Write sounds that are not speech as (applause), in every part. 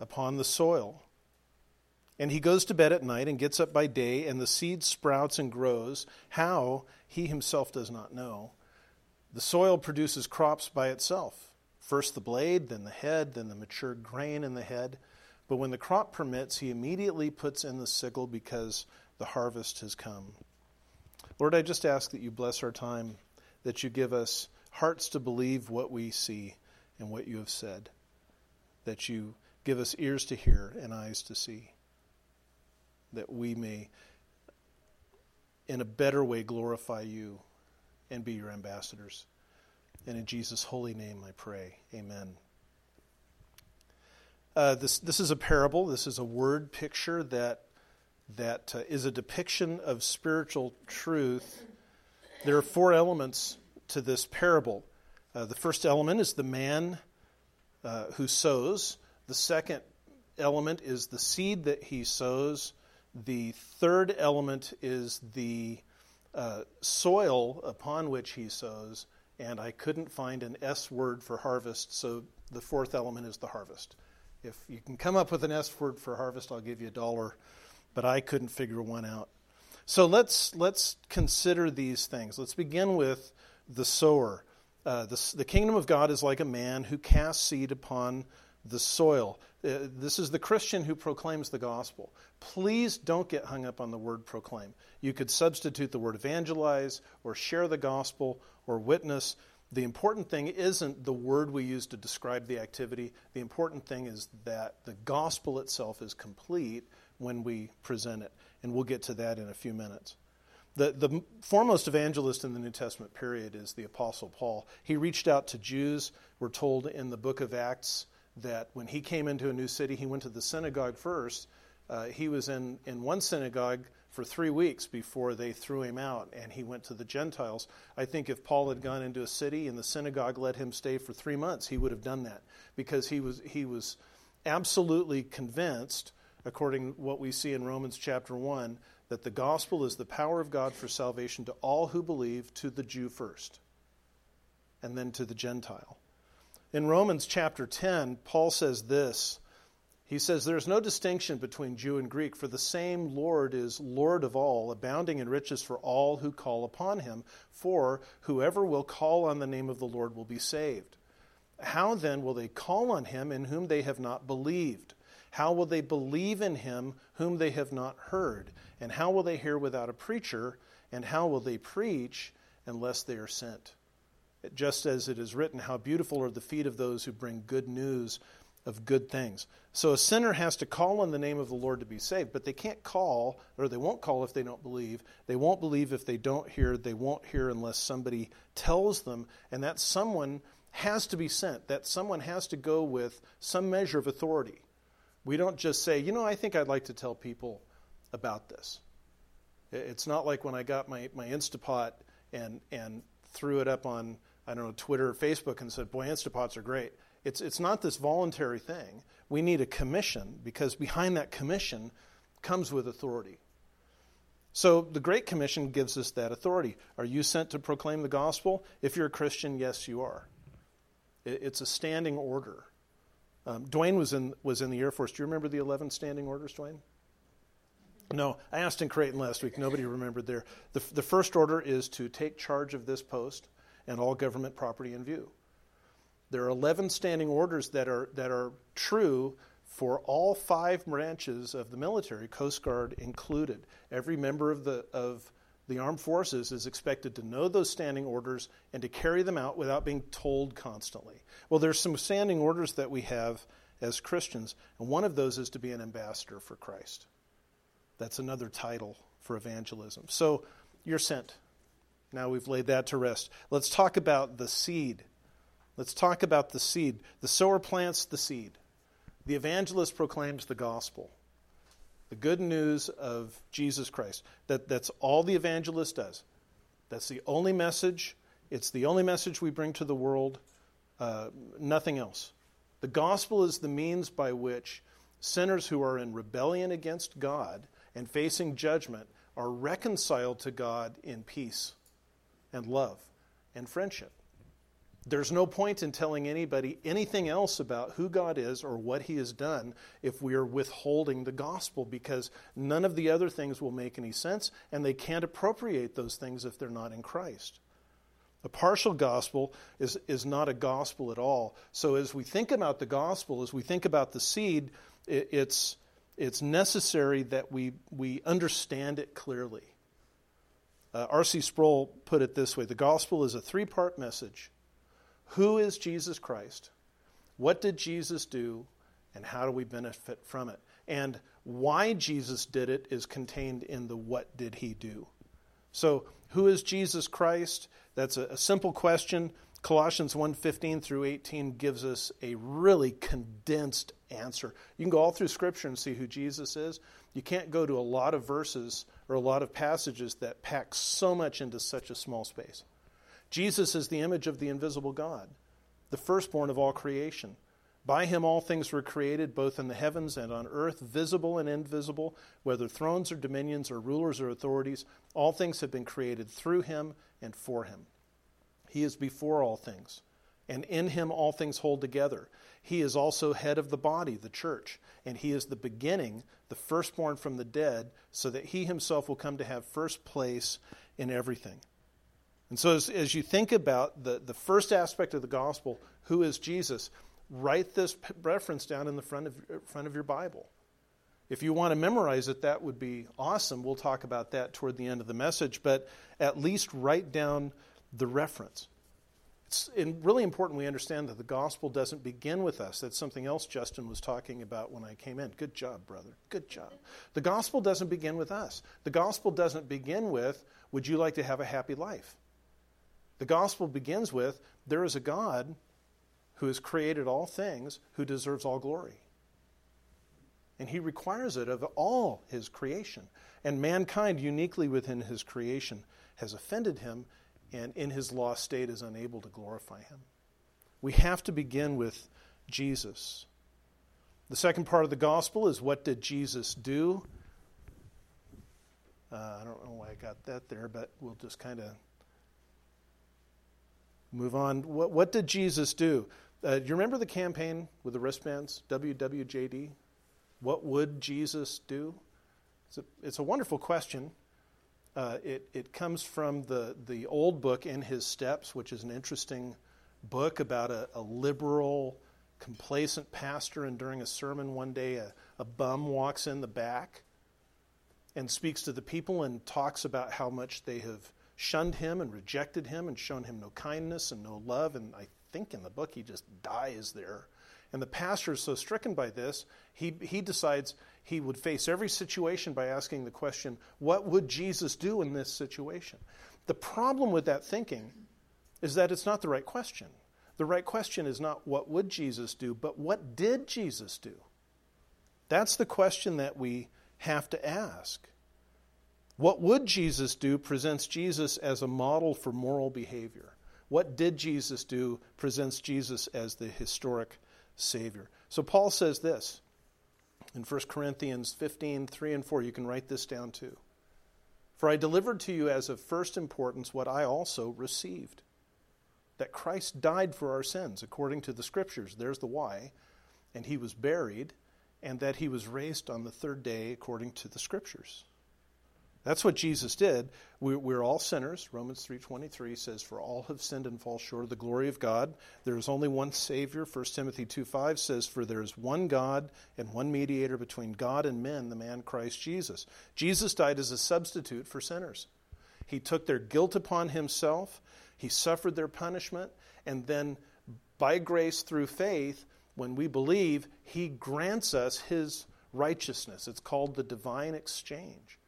upon the soil. And he goes to bed at night and gets up by day, and the seed sprouts and grows. How, he himself does not know. The soil produces crops by itself first the blade, then the head, then the mature grain in the head. But when the crop permits, he immediately puts in the sickle because the harvest has come. Lord, I just ask that you bless our time, that you give us hearts to believe what we see and what you have said, that you give us ears to hear and eyes to see, that we may, in a better way, glorify you and be your ambassadors. And in Jesus' holy name I pray. Amen. Uh, this, this is a parable. This is a word picture that, that uh, is a depiction of spiritual truth. There are four elements to this parable. Uh, the first element is the man uh, who sows, the second element is the seed that he sows, the third element is the uh, soil upon which he sows and I couldn't find an S word for harvest, so the fourth element is the harvest. If you can come up with an S word for harvest, I'll give you a dollar, but I couldn't figure one out. So let's let's consider these things. Let's begin with the sower. Uh, the, the kingdom of God is like a man who casts seed upon the soil. Uh, this is the Christian who proclaims the gospel. Please don't get hung up on the word proclaim. You could substitute the word evangelize or share the gospel or witness. The important thing isn't the word we use to describe the activity. The important thing is that the gospel itself is complete when we present it. And we'll get to that in a few minutes. The, the foremost evangelist in the New Testament period is the Apostle Paul. He reached out to Jews. We're told in the book of Acts that when he came into a new city, he went to the synagogue first. Uh, he was in, in one synagogue for three weeks before they threw him out and he went to the Gentiles. I think if Paul had gone into a city and the synagogue let him stay for three months, he would have done that because he was, he was absolutely convinced, according to what we see in Romans chapter 1, that the gospel is the power of God for salvation to all who believe, to the Jew first, and then to the Gentile. In Romans chapter 10, Paul says this he says, There is no distinction between Jew and Greek, for the same Lord is Lord of all, abounding in riches for all who call upon him. For whoever will call on the name of the Lord will be saved. How then will they call on him in whom they have not believed? How will they believe in him whom they have not heard? And how will they hear without a preacher? And how will they preach unless they are sent? Just as it is written, How beautiful are the feet of those who bring good news of good things. So a sinner has to call on the name of the Lord to be saved, but they can't call, or they won't call if they don't believe. They won't believe if they don't hear. They won't hear unless somebody tells them, and that someone has to be sent. That someone has to go with some measure of authority. We don't just say, you know, I think I'd like to tell people about this. It's not like when I got my, my Instapot and, and threw it up on, I don't know, Twitter or Facebook and said, boy, Instapots are great. It's, it's not this voluntary thing. We need a commission because behind that commission comes with authority. So the Great Commission gives us that authority. Are you sent to proclaim the gospel? If you're a Christian, yes, you are. It's a standing order. Um, Dwayne was in, was in the Air Force. Do you remember the 11 standing orders, Dwayne? No, I asked in Creighton last week. Nobody remembered there. The, the first order is to take charge of this post and all government property in view. There are 11 standing orders that are, that are true for all five branches of the military, Coast Guard included. Every member of the, of the armed forces is expected to know those standing orders and to carry them out without being told constantly. Well, there's some standing orders that we have as Christians, and one of those is to be an ambassador for Christ. That's another title for evangelism. So you're sent. Now we've laid that to rest. Let's talk about the seed Let's talk about the seed. The sower plants the seed, the evangelist proclaims the gospel, the good news of Jesus Christ. That, that's all the evangelist does. That's the only message. It's the only message we bring to the world, uh, nothing else. The gospel is the means by which sinners who are in rebellion against God and facing judgment are reconciled to God in peace and love and friendship. There's no point in telling anybody anything else about who God is or what He has done if we are withholding the gospel because none of the other things will make any sense and they can't appropriate those things if they're not in Christ. A partial gospel is, is not a gospel at all. So as we think about the gospel, as we think about the seed, it, it's, it's necessary that we, we understand it clearly. Uh, R.C. Sproul put it this way The gospel is a three part message who is Jesus Christ? What did Jesus do? And how do we benefit from it? And why Jesus did it is contained in the what did he do. So, who is Jesus Christ? That's a, a simple question. Colossians 1:15 through 18 gives us a really condensed answer. You can go all through scripture and see who Jesus is. You can't go to a lot of verses or a lot of passages that pack so much into such a small space. Jesus is the image of the invisible God, the firstborn of all creation. By him all things were created, both in the heavens and on earth, visible and invisible, whether thrones or dominions or rulers or authorities. All things have been created through him and for him. He is before all things, and in him all things hold together. He is also head of the body, the church, and he is the beginning, the firstborn from the dead, so that he himself will come to have first place in everything. And so, as, as you think about the, the first aspect of the gospel, who is Jesus, write this reference down in the front of, front of your Bible. If you want to memorize it, that would be awesome. We'll talk about that toward the end of the message, but at least write down the reference. It's really important we understand that the gospel doesn't begin with us. That's something else Justin was talking about when I came in. Good job, brother. Good job. The gospel doesn't begin with us. The gospel doesn't begin with, would you like to have a happy life? The gospel begins with there is a God who has created all things, who deserves all glory. And he requires it of all his creation. And mankind, uniquely within his creation, has offended him and in his lost state is unable to glorify him. We have to begin with Jesus. The second part of the gospel is what did Jesus do? Uh, I don't know why I got that there, but we'll just kind of move on. What, what did Jesus do? Uh, do you remember the campaign with the wristbands, WWJD? What would Jesus do? It's a, it's a wonderful question. Uh, it, it comes from the, the old book, In His Steps, which is an interesting book about a, a liberal, complacent pastor. And during a sermon one day, a, a bum walks in the back and speaks to the people and talks about how much they have shunned him and rejected him and shown him no kindness and no love. And I think in the book he just dies there. And the pastor is so stricken by this, he, he decides he would face every situation by asking the question, What would Jesus do in this situation? The problem with that thinking is that it's not the right question. The right question is not what would Jesus do, but what did Jesus do? That's the question that we have to ask. What would Jesus do presents Jesus as a model for moral behavior. What did Jesus do presents Jesus as the historic Savior. So Paul says this in 1 Corinthians 15 3 and 4. You can write this down too. For I delivered to you as of first importance what I also received that Christ died for our sins according to the Scriptures. There's the why. And he was buried, and that he was raised on the third day according to the Scriptures. That's what Jesus did. We're, all sinners. Romans 3.23 says, For all have sinned and fall short of the glory of God. There is only one Savior. 1 Timothy 2.5 says, For there is one God and one mediator between God and men, the man Christ Jesus. Jesus died as a substitute for sinners. He took their guilt upon himself. He suffered their punishment. And then, by grace through faith, when we believe, he grants us his righteousness. It's called the divine exchange.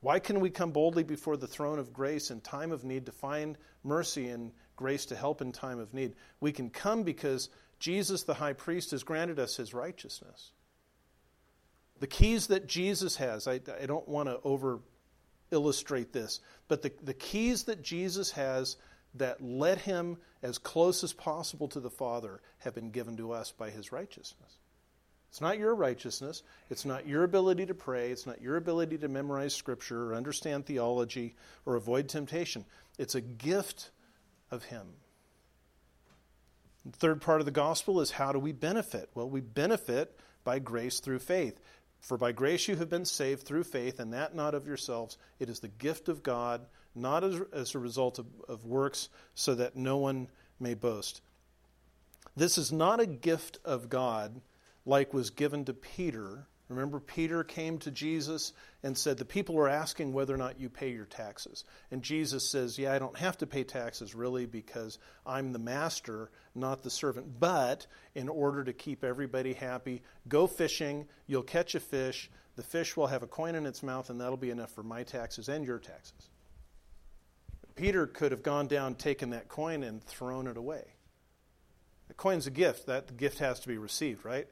Why can we come boldly before the throne of grace in time of need to find mercy and grace to help in time of need? We can come because Jesus, the high priest, has granted us his righteousness. The keys that Jesus has, I, I don't want to over illustrate this, but the, the keys that Jesus has that led him as close as possible to the Father have been given to us by his righteousness. It's not your righteousness. It's not your ability to pray. It's not your ability to memorize Scripture or understand theology or avoid temptation. It's a gift of Him. The third part of the gospel is how do we benefit? Well, we benefit by grace through faith. For by grace you have been saved through faith, and that not of yourselves. It is the gift of God, not as, as a result of, of works, so that no one may boast. This is not a gift of God like was given to Peter Remember, Peter came to Jesus and said, The people are asking whether or not you pay your taxes. And Jesus says, Yeah, I don't have to pay taxes really because I'm the master, not the servant. But in order to keep everybody happy, go fishing, you'll catch a fish, the fish will have a coin in its mouth, and that'll be enough for my taxes and your taxes. Peter could have gone down, taken that coin, and thrown it away. The coin's a gift. That gift has to be received, right?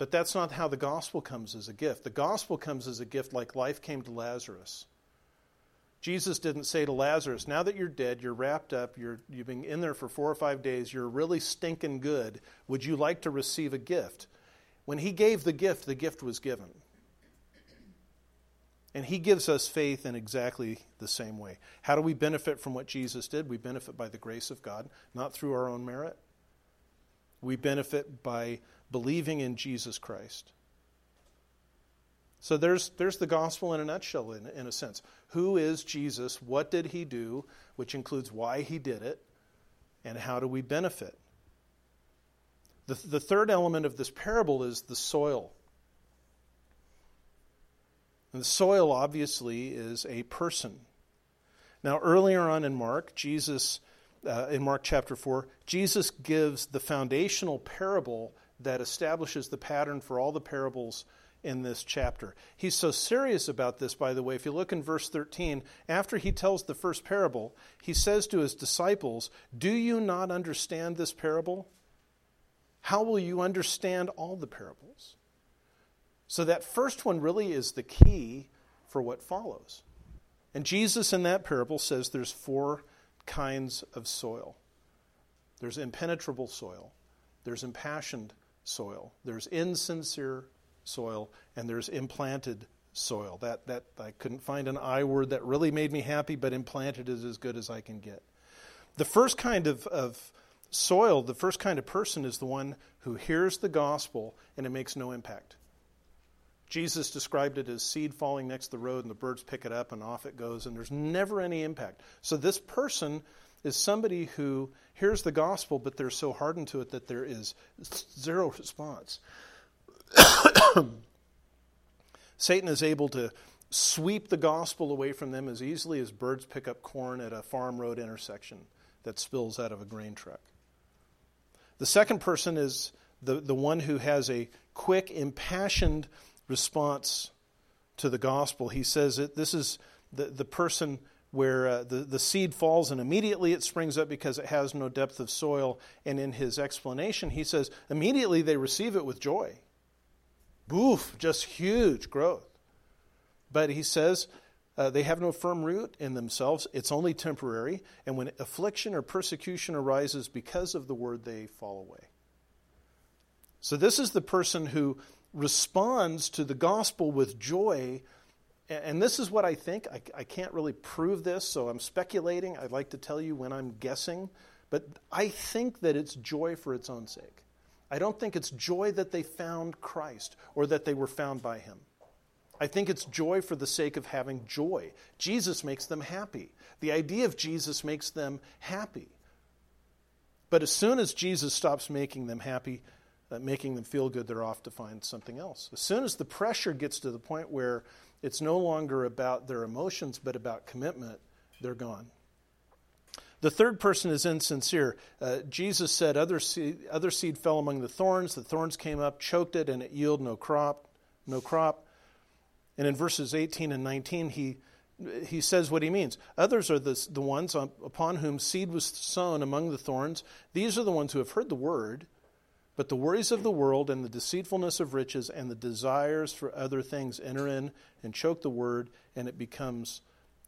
But that's not how the gospel comes as a gift. The gospel comes as a gift like life came to Lazarus. Jesus didn't say to Lazarus, Now that you're dead, you're wrapped up, you're, you've been in there for four or five days, you're really stinking good. Would you like to receive a gift? When he gave the gift, the gift was given. And he gives us faith in exactly the same way. How do we benefit from what Jesus did? We benefit by the grace of God, not through our own merit. We benefit by believing in Jesus Christ. So there's, there's the gospel in a nutshell, in, in a sense. Who is Jesus? What did he do? Which includes why he did it, and how do we benefit? The, the third element of this parable is the soil. And the soil, obviously, is a person. Now, earlier on in Mark, Jesus, uh, in Mark chapter 4, Jesus gives the foundational parable that establishes the pattern for all the parables in this chapter. He's so serious about this, by the way. If you look in verse 13, after he tells the first parable, he says to his disciples, Do you not understand this parable? How will you understand all the parables? So, that first one really is the key for what follows. And Jesus in that parable says there's four kinds of soil there's impenetrable soil, there's impassioned soil. There's insincere soil and there's implanted soil. That, that I couldn't find an I word that really made me happy, but implanted is as good as I can get. The first kind of, of soil, the first kind of person is the one who hears the gospel and it makes no impact. Jesus described it as seed falling next to the road and the birds pick it up and off it goes and there's never any impact. So this person is somebody who hears the gospel, but they're so hardened to it that there is zero response. (coughs) Satan is able to sweep the gospel away from them as easily as birds pick up corn at a farm road intersection that spills out of a grain truck. The second person is the, the one who has a quick, impassioned response to the gospel. He says that this is the, the person where uh, the, the seed falls and immediately it springs up because it has no depth of soil. And in his explanation, he says, immediately they receive it with joy. Boof, just huge growth. But he says, uh, they have no firm root in themselves. It's only temporary. And when affliction or persecution arises because of the word, they fall away. So, this is the person who responds to the gospel with joy and this is what I think. I, I, can't really prove this, so I'm speculating. I'd like to tell you when I'm guessing. But I think that it's joy for its own sake. I don't think it's joy that they found Christ or that they were found by Him. I think it's joy for the sake of having joy. Jesus makes them happy. The idea of Jesus makes them happy. But as soon as Jesus stops making them happy, uh, making them feel good, they're off to find something else. As soon as the pressure gets to the point where it's no longer about their emotions, but about commitment, they're gone. The third person is insincere. Uh, Jesus said, other seed, other seed fell among the thorns. The thorns came up, choked it, and it yielded no crop. No crop. And in verses 18 and 19, he, he says what he means. Others are the, the ones upon whom seed was sown among the thorns. These are the ones who have heard the word but the worries of the world and the deceitfulness of riches and the desires for other things enter in and choke the word, and it becomes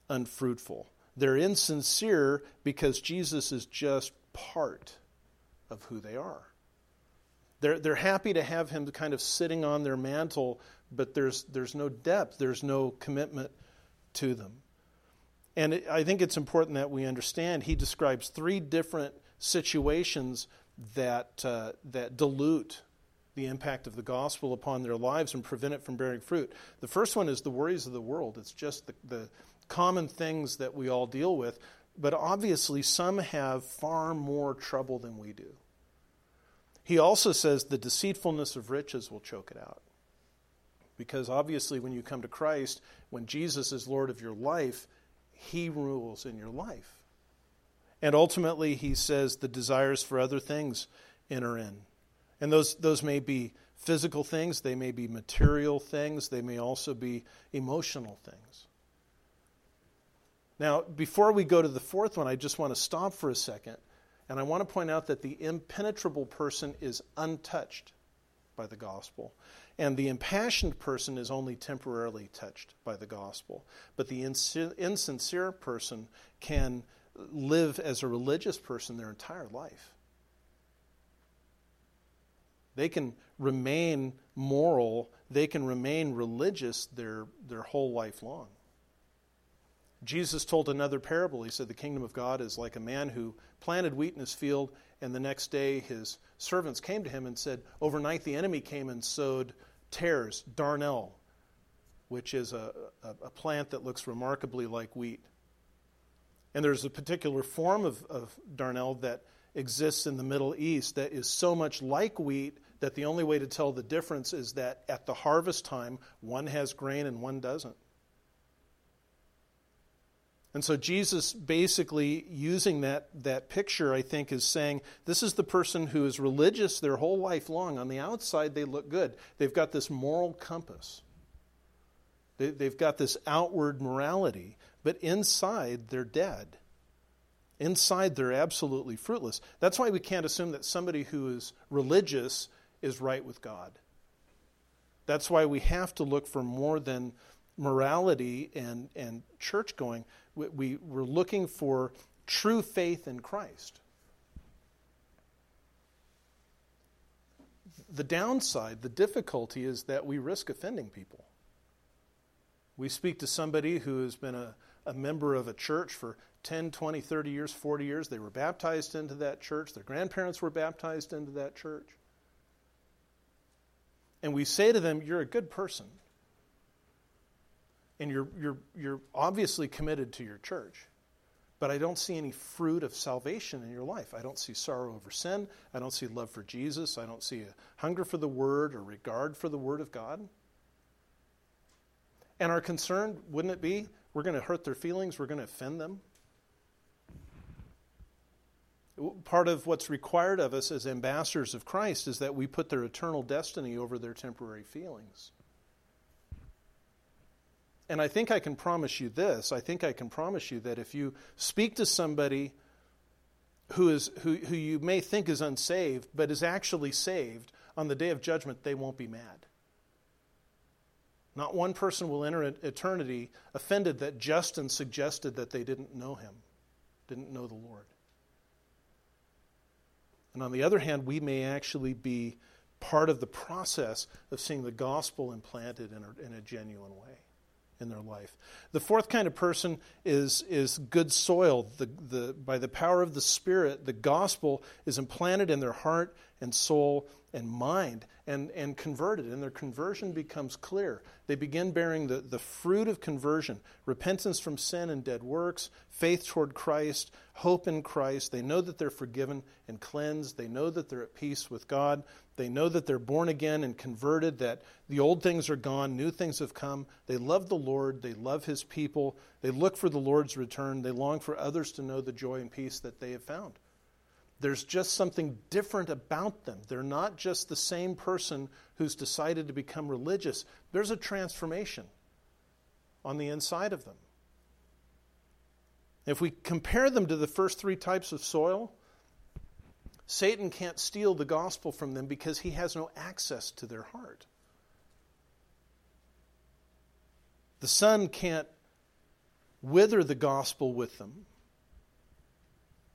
unfruitful. They're insincere because Jesus is just part of who they are. They're, they're happy to have him kind of sitting on their mantle, but there's, there's no depth, there's no commitment to them. And I think it's important that we understand he describes three different situations that, uh, that dilute the impact of the gospel upon their lives and prevent it from bearing fruit. The first one is the worries of the world. It's just the, the common things that we all deal with, but obviously some have far more trouble than we do. He also says the deceitfulness of riches will choke it out. Because obviously, when you come to Christ, when Jesus is Lord of your life, He rules in your life. And ultimately, He says the desires for other things enter in. And those, those may be physical things, they may be material things, they may also be emotional things. Now, before we go to the fourth one, I just want to stop for a second and I want to point out that the impenetrable person is untouched by the gospel. And the impassioned person is only temporarily touched by the gospel. But the insincere person can live as a religious person their entire life. They can remain moral, they can remain religious their, their whole life long. Jesus told another parable. He said, The kingdom of God is like a man who planted wheat in his field, and the next day his servants came to him and said, Overnight the enemy came and sowed tares, darnel, which is a, a, a plant that looks remarkably like wheat. And there's a particular form of, of darnel that exists in the Middle East that is so much like wheat that the only way to tell the difference is that at the harvest time, one has grain and one doesn't. And so Jesus basically using that, that picture, I think, is saying this is the person who is religious their whole life long. On the outside, they look good. They've got this moral compass. They, they've got this outward morality, but inside they're dead. Inside they're absolutely fruitless. That's why we can't assume that somebody who is religious is right with God. That's why we have to look for more than morality and, and church going we, we, we're looking for true faith in Christ. The downside, the difficulty is that we risk offending people. We speak to somebody who has been a, a member of a church for 10, 20, 30 years, 40 years. They were baptized into that church. Their grandparents were baptized into that church. And we say to them, You're a good person and you're, you're, you're obviously committed to your church, but I don't see any fruit of salvation in your life. I don't see sorrow over sin. I don't see love for Jesus. I don't see a hunger for the Word or regard for the Word of God. And our concern, wouldn't it be, we're going to hurt their feelings, we're going to offend them? Part of what's required of us as ambassadors of Christ is that we put their eternal destiny over their temporary feelings. And I think I can promise you this I think I can promise you that if you speak to somebody who, is, who, who you may think is unsaved, but is actually saved, on the day of judgment, they won't be mad. Not one person will enter eternity offended that Justin suggested that they didn't know him, didn't know the Lord. And on the other hand, we may actually be part of the process of seeing the gospel implanted in a, in a genuine way in their life. The fourth kind of person is, is good soil. The, the, by the power of the Spirit, the gospel is implanted in their heart and soul and mind and, and converted, and their conversion becomes clear. They begin bearing the, the fruit of conversion repentance from sin and dead works, faith toward Christ, hope in Christ. They know that they're forgiven and cleansed. They know that they're at peace with God. They know that they're born again and converted, that the old things are gone, new things have come. They love the Lord, they love His people, they look for the Lord's return, they long for others to know the joy and peace that they have found. There's just something different about them. They're not just the same person who's decided to become religious, there's a transformation on the inside of them. If we compare them to the first three types of soil, Satan can't steal the gospel from them because he has no access to their heart. The sun can't wither the gospel with them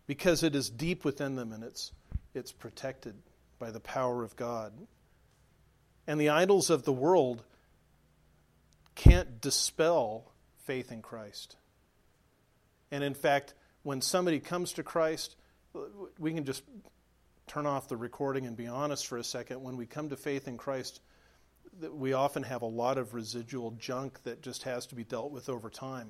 because it is deep within them and it's, it's protected by the power of God. And the idols of the world can't dispel faith in Christ. And in fact, when somebody comes to Christ, we can just turn off the recording and be honest for a second, when we come to faith in Christ, we often have a lot of residual junk that just has to be dealt with over time.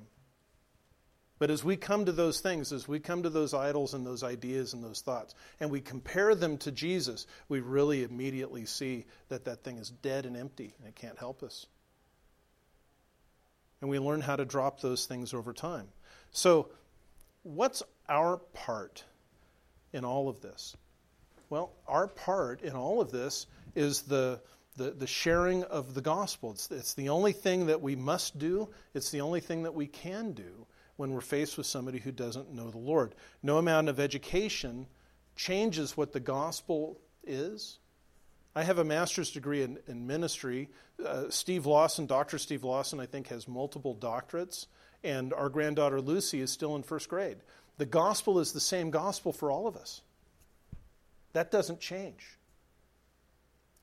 But as we come to those things, as we come to those idols and those ideas and those thoughts, and we compare them to Jesus, we really immediately see that that thing is dead and empty and it can't help us. And we learn how to drop those things over time. So, what's our part in all of this? Well, our part in all of this is the, the, the sharing of the gospel. It's, it's the only thing that we must do, it's the only thing that we can do when we're faced with somebody who doesn't know the Lord. No amount of education changes what the gospel is. I have a master's degree in, in ministry. Uh, Steve Lawson, Dr. Steve Lawson, I think, has multiple doctorates, and our granddaughter Lucy is still in first grade. The gospel is the same gospel for all of us. That doesn't change.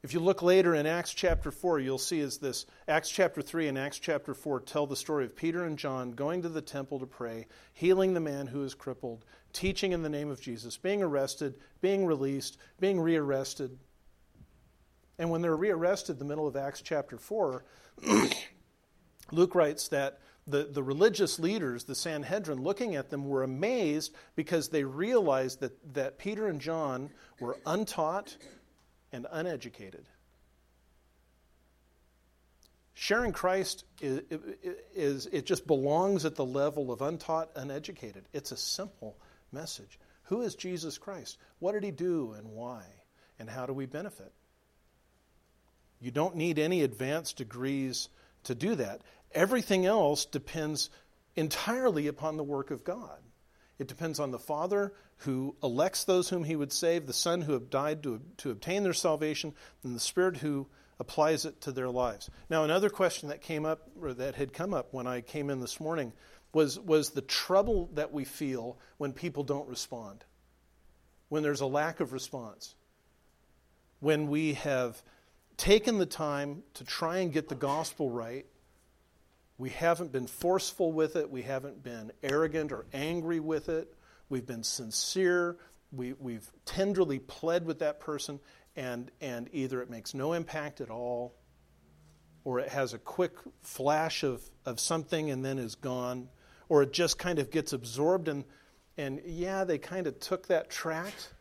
If you look later in Acts chapter 4, you'll see is this Acts chapter 3 and Acts chapter 4 tell the story of Peter and John going to the temple to pray, healing the man who is crippled, teaching in the name of Jesus, being arrested, being released, being rearrested. And when they're rearrested, the middle of Acts chapter 4, (coughs) Luke writes that the, the religious leaders, the Sanhedrin, looking at them, were amazed because they realized that, that Peter and John were untaught and uneducated. Sharing Christ is, is, it just belongs at the level of untaught, uneducated. It's a simple message. Who is Jesus Christ? What did he do and why? And how do we benefit? You don't need any advanced degrees to do that. Everything else depends entirely upon the work of God. It depends on the Father who elects those whom he would save, the Son who have died to, to obtain their salvation, and the Spirit who applies it to their lives. Now, another question that came up, or that had come up when I came in this morning, was, was the trouble that we feel when people don't respond, when there's a lack of response, when we have taken the time to try and get the gospel right. We haven't been forceful with it. We haven't been arrogant or angry with it. We've been sincere. We, we've tenderly pled with that person, and, and either it makes no impact at all, or it has a quick flash of, of something and then is gone, or it just kind of gets absorbed, and, and yeah, they kind of took that tract,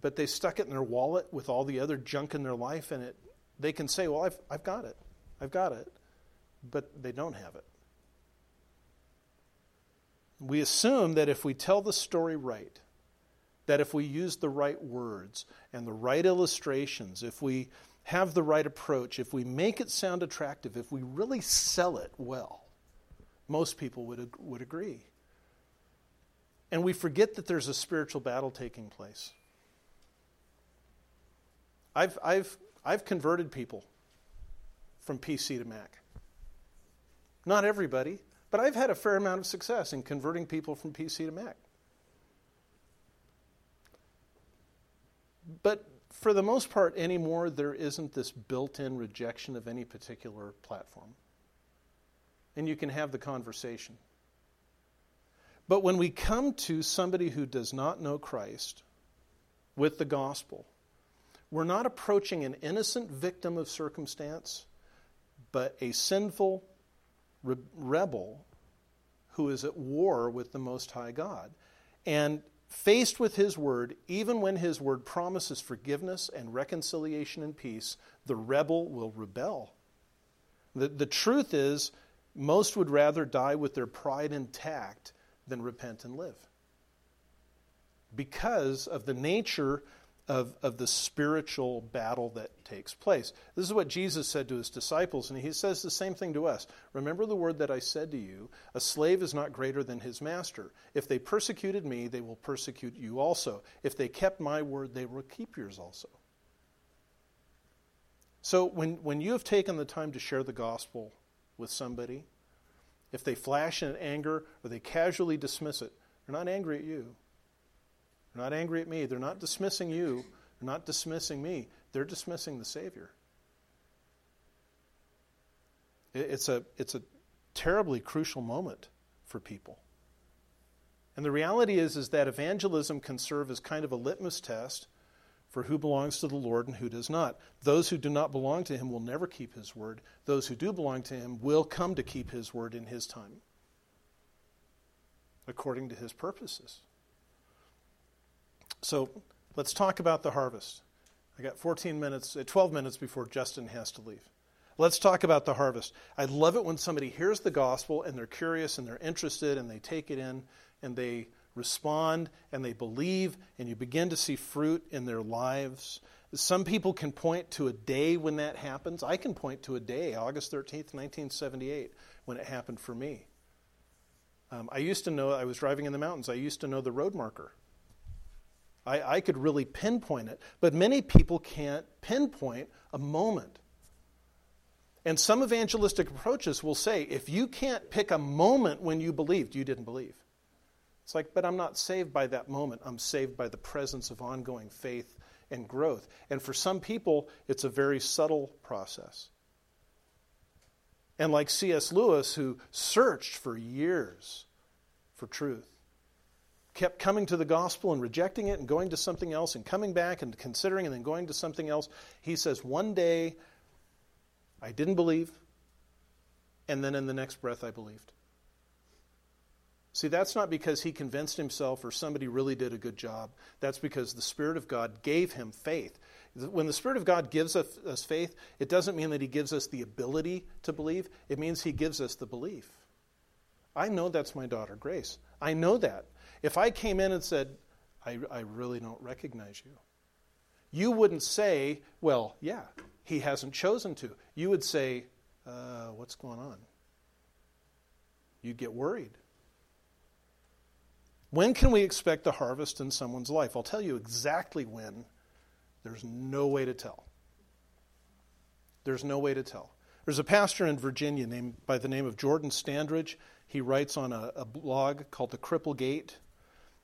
but they stuck it in their wallet with all the other junk in their life, and it, they can say, Well, I've, I've got it. I've got it. But they don't have it. We assume that if we tell the story right, that if we use the right words and the right illustrations, if we have the right approach, if we make it sound attractive, if we really sell it well, most people would, would agree. And we forget that there's a spiritual battle taking place. I've, I've, I've converted people from PC to Mac. Not everybody, but I've had a fair amount of success in converting people from PC to Mac. But for the most part, anymore, there isn't this built in rejection of any particular platform. And you can have the conversation. But when we come to somebody who does not know Christ with the gospel, we're not approaching an innocent victim of circumstance, but a sinful re- rebel who is at war with the Most High God. And faced with His Word, even when His Word promises forgiveness and reconciliation and peace, the rebel will rebel. The, the truth is, most would rather die with their pride intact than repent and live because of the nature of, of the spiritual battle that takes place. This is what Jesus said to his disciples, and he says the same thing to us. Remember the word that I said to you a slave is not greater than his master. If they persecuted me, they will persecute you also. If they kept my word, they will keep yours also. So when, when you have taken the time to share the gospel with somebody, if they flash in anger or they casually dismiss it, they're not angry at you. They're not angry at me. They're not dismissing you. They're not dismissing me. They're dismissing the Savior. It's a, it's a terribly crucial moment for people. And the reality is, is that evangelism can serve as kind of a litmus test for who belongs to the Lord and who does not. Those who do not belong to him will never keep his word. Those who do belong to him will come to keep his word in his time, according to his purposes. So let's talk about the harvest. I got 14 minutes, uh, 12 minutes before Justin has to leave. Let's talk about the harvest. I love it when somebody hears the gospel and they're curious and they're interested and they take it in and they respond and they believe, and you begin to see fruit in their lives. Some people can point to a day when that happens. I can point to a day, August 13th, 1978, when it happened for me. Um, I used to know, I was driving in the mountains, I used to know the road marker. I, I could really pinpoint it, but many people can't pinpoint a moment. And some evangelistic approaches will say if you can't pick a moment when you believed, you didn't believe. It's like, but I'm not saved by that moment. I'm saved by the presence of ongoing faith and growth. And for some people, it's a very subtle process. And like C.S. Lewis, who searched for years for truth, kept coming to the gospel and rejecting it and going to something else and coming back and considering and then going to something else, he says, One day I didn't believe, and then in the next breath I believed. See, that's not because he convinced himself or somebody really did a good job. That's because the Spirit of God gave him faith. When the Spirit of God gives us faith, it doesn't mean that he gives us the ability to believe, it means he gives us the belief. I know that's my daughter, Grace. I know that. If I came in and said, I, I really don't recognize you, you wouldn't say, Well, yeah, he hasn't chosen to. You would say, uh, What's going on? You'd get worried. When can we expect a harvest in someone's life? I'll tell you exactly when. There's no way to tell. There's no way to tell. There's a pastor in Virginia named by the name of Jordan Standridge. He writes on a, a blog called The Cripplegate.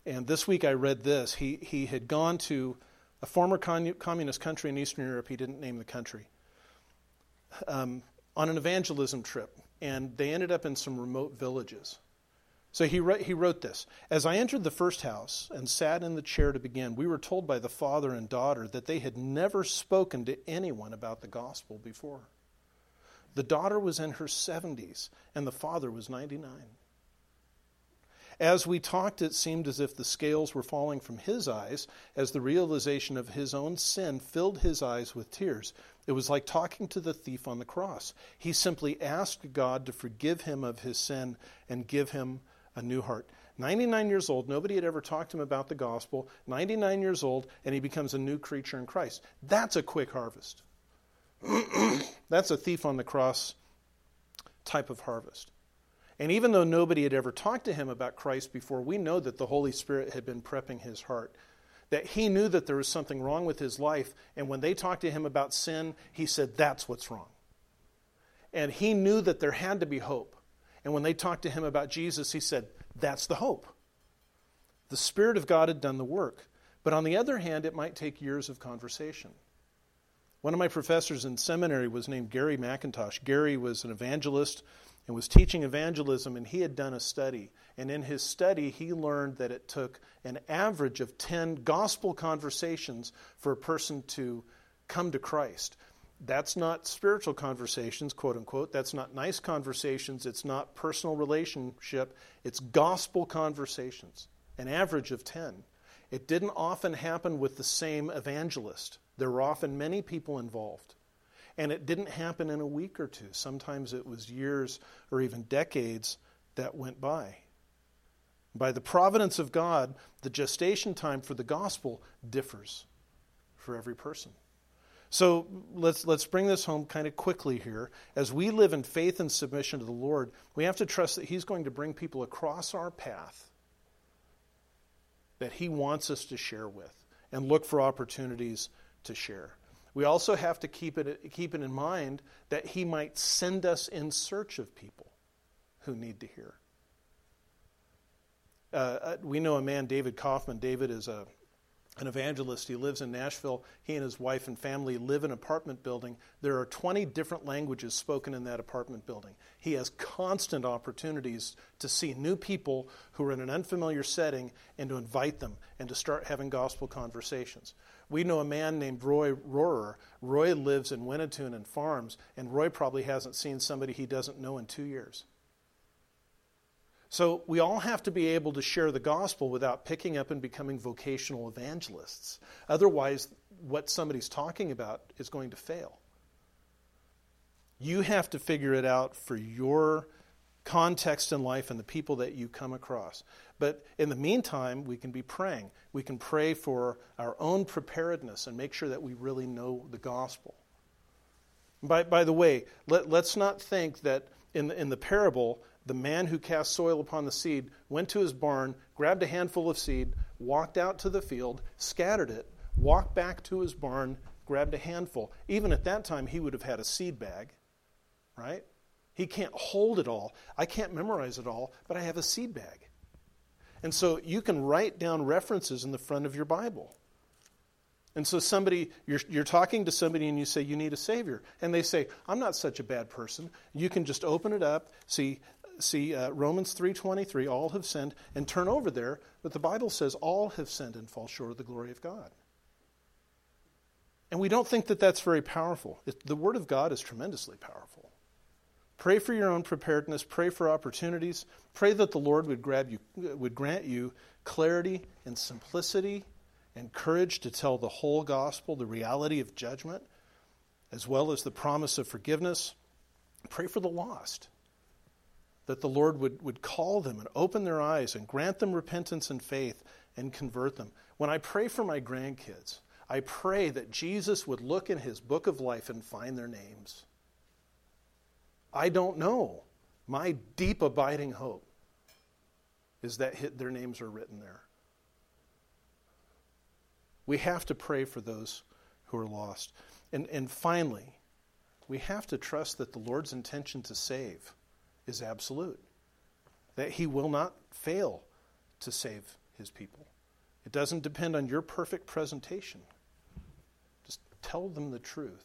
And this week I read this. He, he had gone to a former communist country in Eastern Europe. He didn't name the country. Um, on an evangelism trip. And they ended up in some remote villages. So he, wrote, he wrote this As I entered the first house and sat in the chair to begin, we were told by the father and daughter that they had never spoken to anyone about the gospel before. The daughter was in her 70s, and the father was 99. As we talked, it seemed as if the scales were falling from his eyes as the realization of his own sin filled his eyes with tears. It was like talking to the thief on the cross. He simply asked God to forgive him of his sin and give him a new heart. 99 years old, nobody had ever talked to him about the gospel. 99 years old, and he becomes a new creature in Christ. That's a quick harvest. (clears throat) That's a thief on the cross type of harvest. And even though nobody had ever talked to him about Christ before, we know that the Holy Spirit had been prepping his heart. That he knew that there was something wrong with his life, and when they talked to him about sin, he said, That's what's wrong. And he knew that there had to be hope. And when they talked to him about Jesus, he said, That's the hope. The Spirit of God had done the work. But on the other hand, it might take years of conversation. One of my professors in seminary was named Gary McIntosh. Gary was an evangelist and was teaching evangelism, and he had done a study. And in his study, he learned that it took an average of 10 gospel conversations for a person to come to Christ. That's not spiritual conversations, quote unquote. That's not nice conversations. It's not personal relationship. It's gospel conversations, an average of 10. It didn't often happen with the same evangelist. There were often many people involved. And it didn't happen in a week or two. Sometimes it was years or even decades that went by. By the providence of God, the gestation time for the gospel differs for every person. So let's, let's bring this home kind of quickly here. As we live in faith and submission to the Lord, we have to trust that He's going to bring people across our path that He wants us to share with and look for opportunities to share. We also have to keep it, keep it in mind that He might send us in search of people who need to hear. Uh, uh we know a man, David Kaufman. David is a an evangelist. He lives in Nashville. He and his wife and family live in an apartment building. There are 20 different languages spoken in that apartment building. He has constant opportunities to see new people who are in an unfamiliar setting and to invite them and to start having gospel conversations. We know a man named Roy Rohrer. Roy lives in Winnetoon and farms, and Roy probably hasn't seen somebody he doesn't know in two years. So we all have to be able to share the gospel without picking up and becoming vocational evangelists. Otherwise, what somebody's talking about is going to fail. You have to figure it out for your context in life and the people that you come across. But in the meantime, we can be praying. We can pray for our own preparedness and make sure that we really know the gospel. By, by the way, let, let's not think that in the, in the parable, the man who cast soil upon the seed went to his barn, grabbed a handful of seed, walked out to the field, scattered it, walked back to his barn, grabbed a handful. Even at that time, he would have had a seed bag, right? He can't hold it all. I can't memorize it all, but I have a seed bag. And so you can write down references in the front of your Bible. And so somebody, you're, you're talking to somebody and you say, you need a Savior. And they say, I'm not such a bad person. You can just open it up, see, see uh, Romans 3.23, all have sinned, and turn over there. But the Bible says all have sinned and fall short of the glory of God. And we don't think that that's very powerful. It, the Word of God is tremendously powerful. Pray for your own preparedness. Pray for opportunities. Pray that the Lord would, grab you, would grant you clarity and simplicity and courage to tell the whole gospel, the reality of judgment, as well as the promise of forgiveness. Pray for the lost, that the Lord would, would call them and open their eyes and grant them repentance and faith and convert them. When I pray for my grandkids, I pray that Jesus would look in his book of life and find their names. I don't know. My deep abiding hope is that their names are written there. We have to pray for those who are lost. And, and finally, we have to trust that the Lord's intention to save is absolute, that He will not fail to save His people. It doesn't depend on your perfect presentation. Just tell them the truth.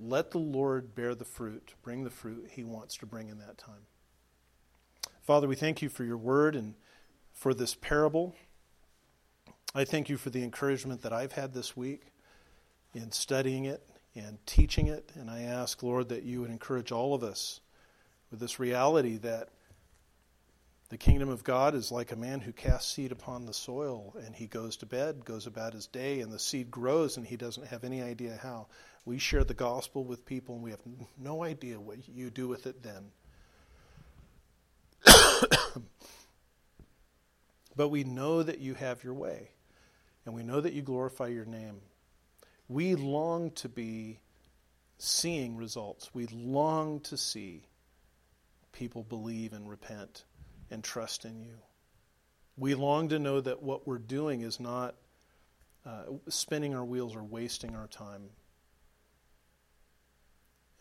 Let the Lord bear the fruit, bring the fruit He wants to bring in that time. Father, we thank you for your word and for this parable. I thank you for the encouragement that I've had this week in studying it and teaching it. And I ask, Lord, that you would encourage all of us with this reality that the kingdom of God is like a man who casts seed upon the soil and he goes to bed, goes about his day, and the seed grows and he doesn't have any idea how. We share the gospel with people and we have no idea what you do with it then. (coughs) but we know that you have your way and we know that you glorify your name. We long to be seeing results. We long to see people believe and repent and trust in you. We long to know that what we're doing is not uh, spinning our wheels or wasting our time.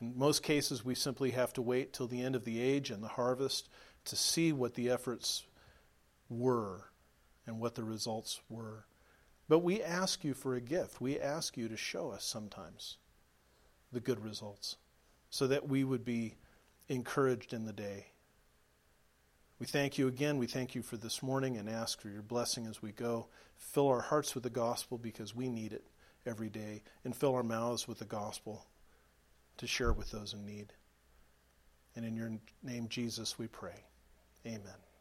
In most cases, we simply have to wait till the end of the age and the harvest to see what the efforts were and what the results were. But we ask you for a gift. We ask you to show us sometimes the good results so that we would be encouraged in the day. We thank you again. We thank you for this morning and ask for your blessing as we go. Fill our hearts with the gospel because we need it every day, and fill our mouths with the gospel to share with those in need. And in your name, Jesus, we pray. Amen.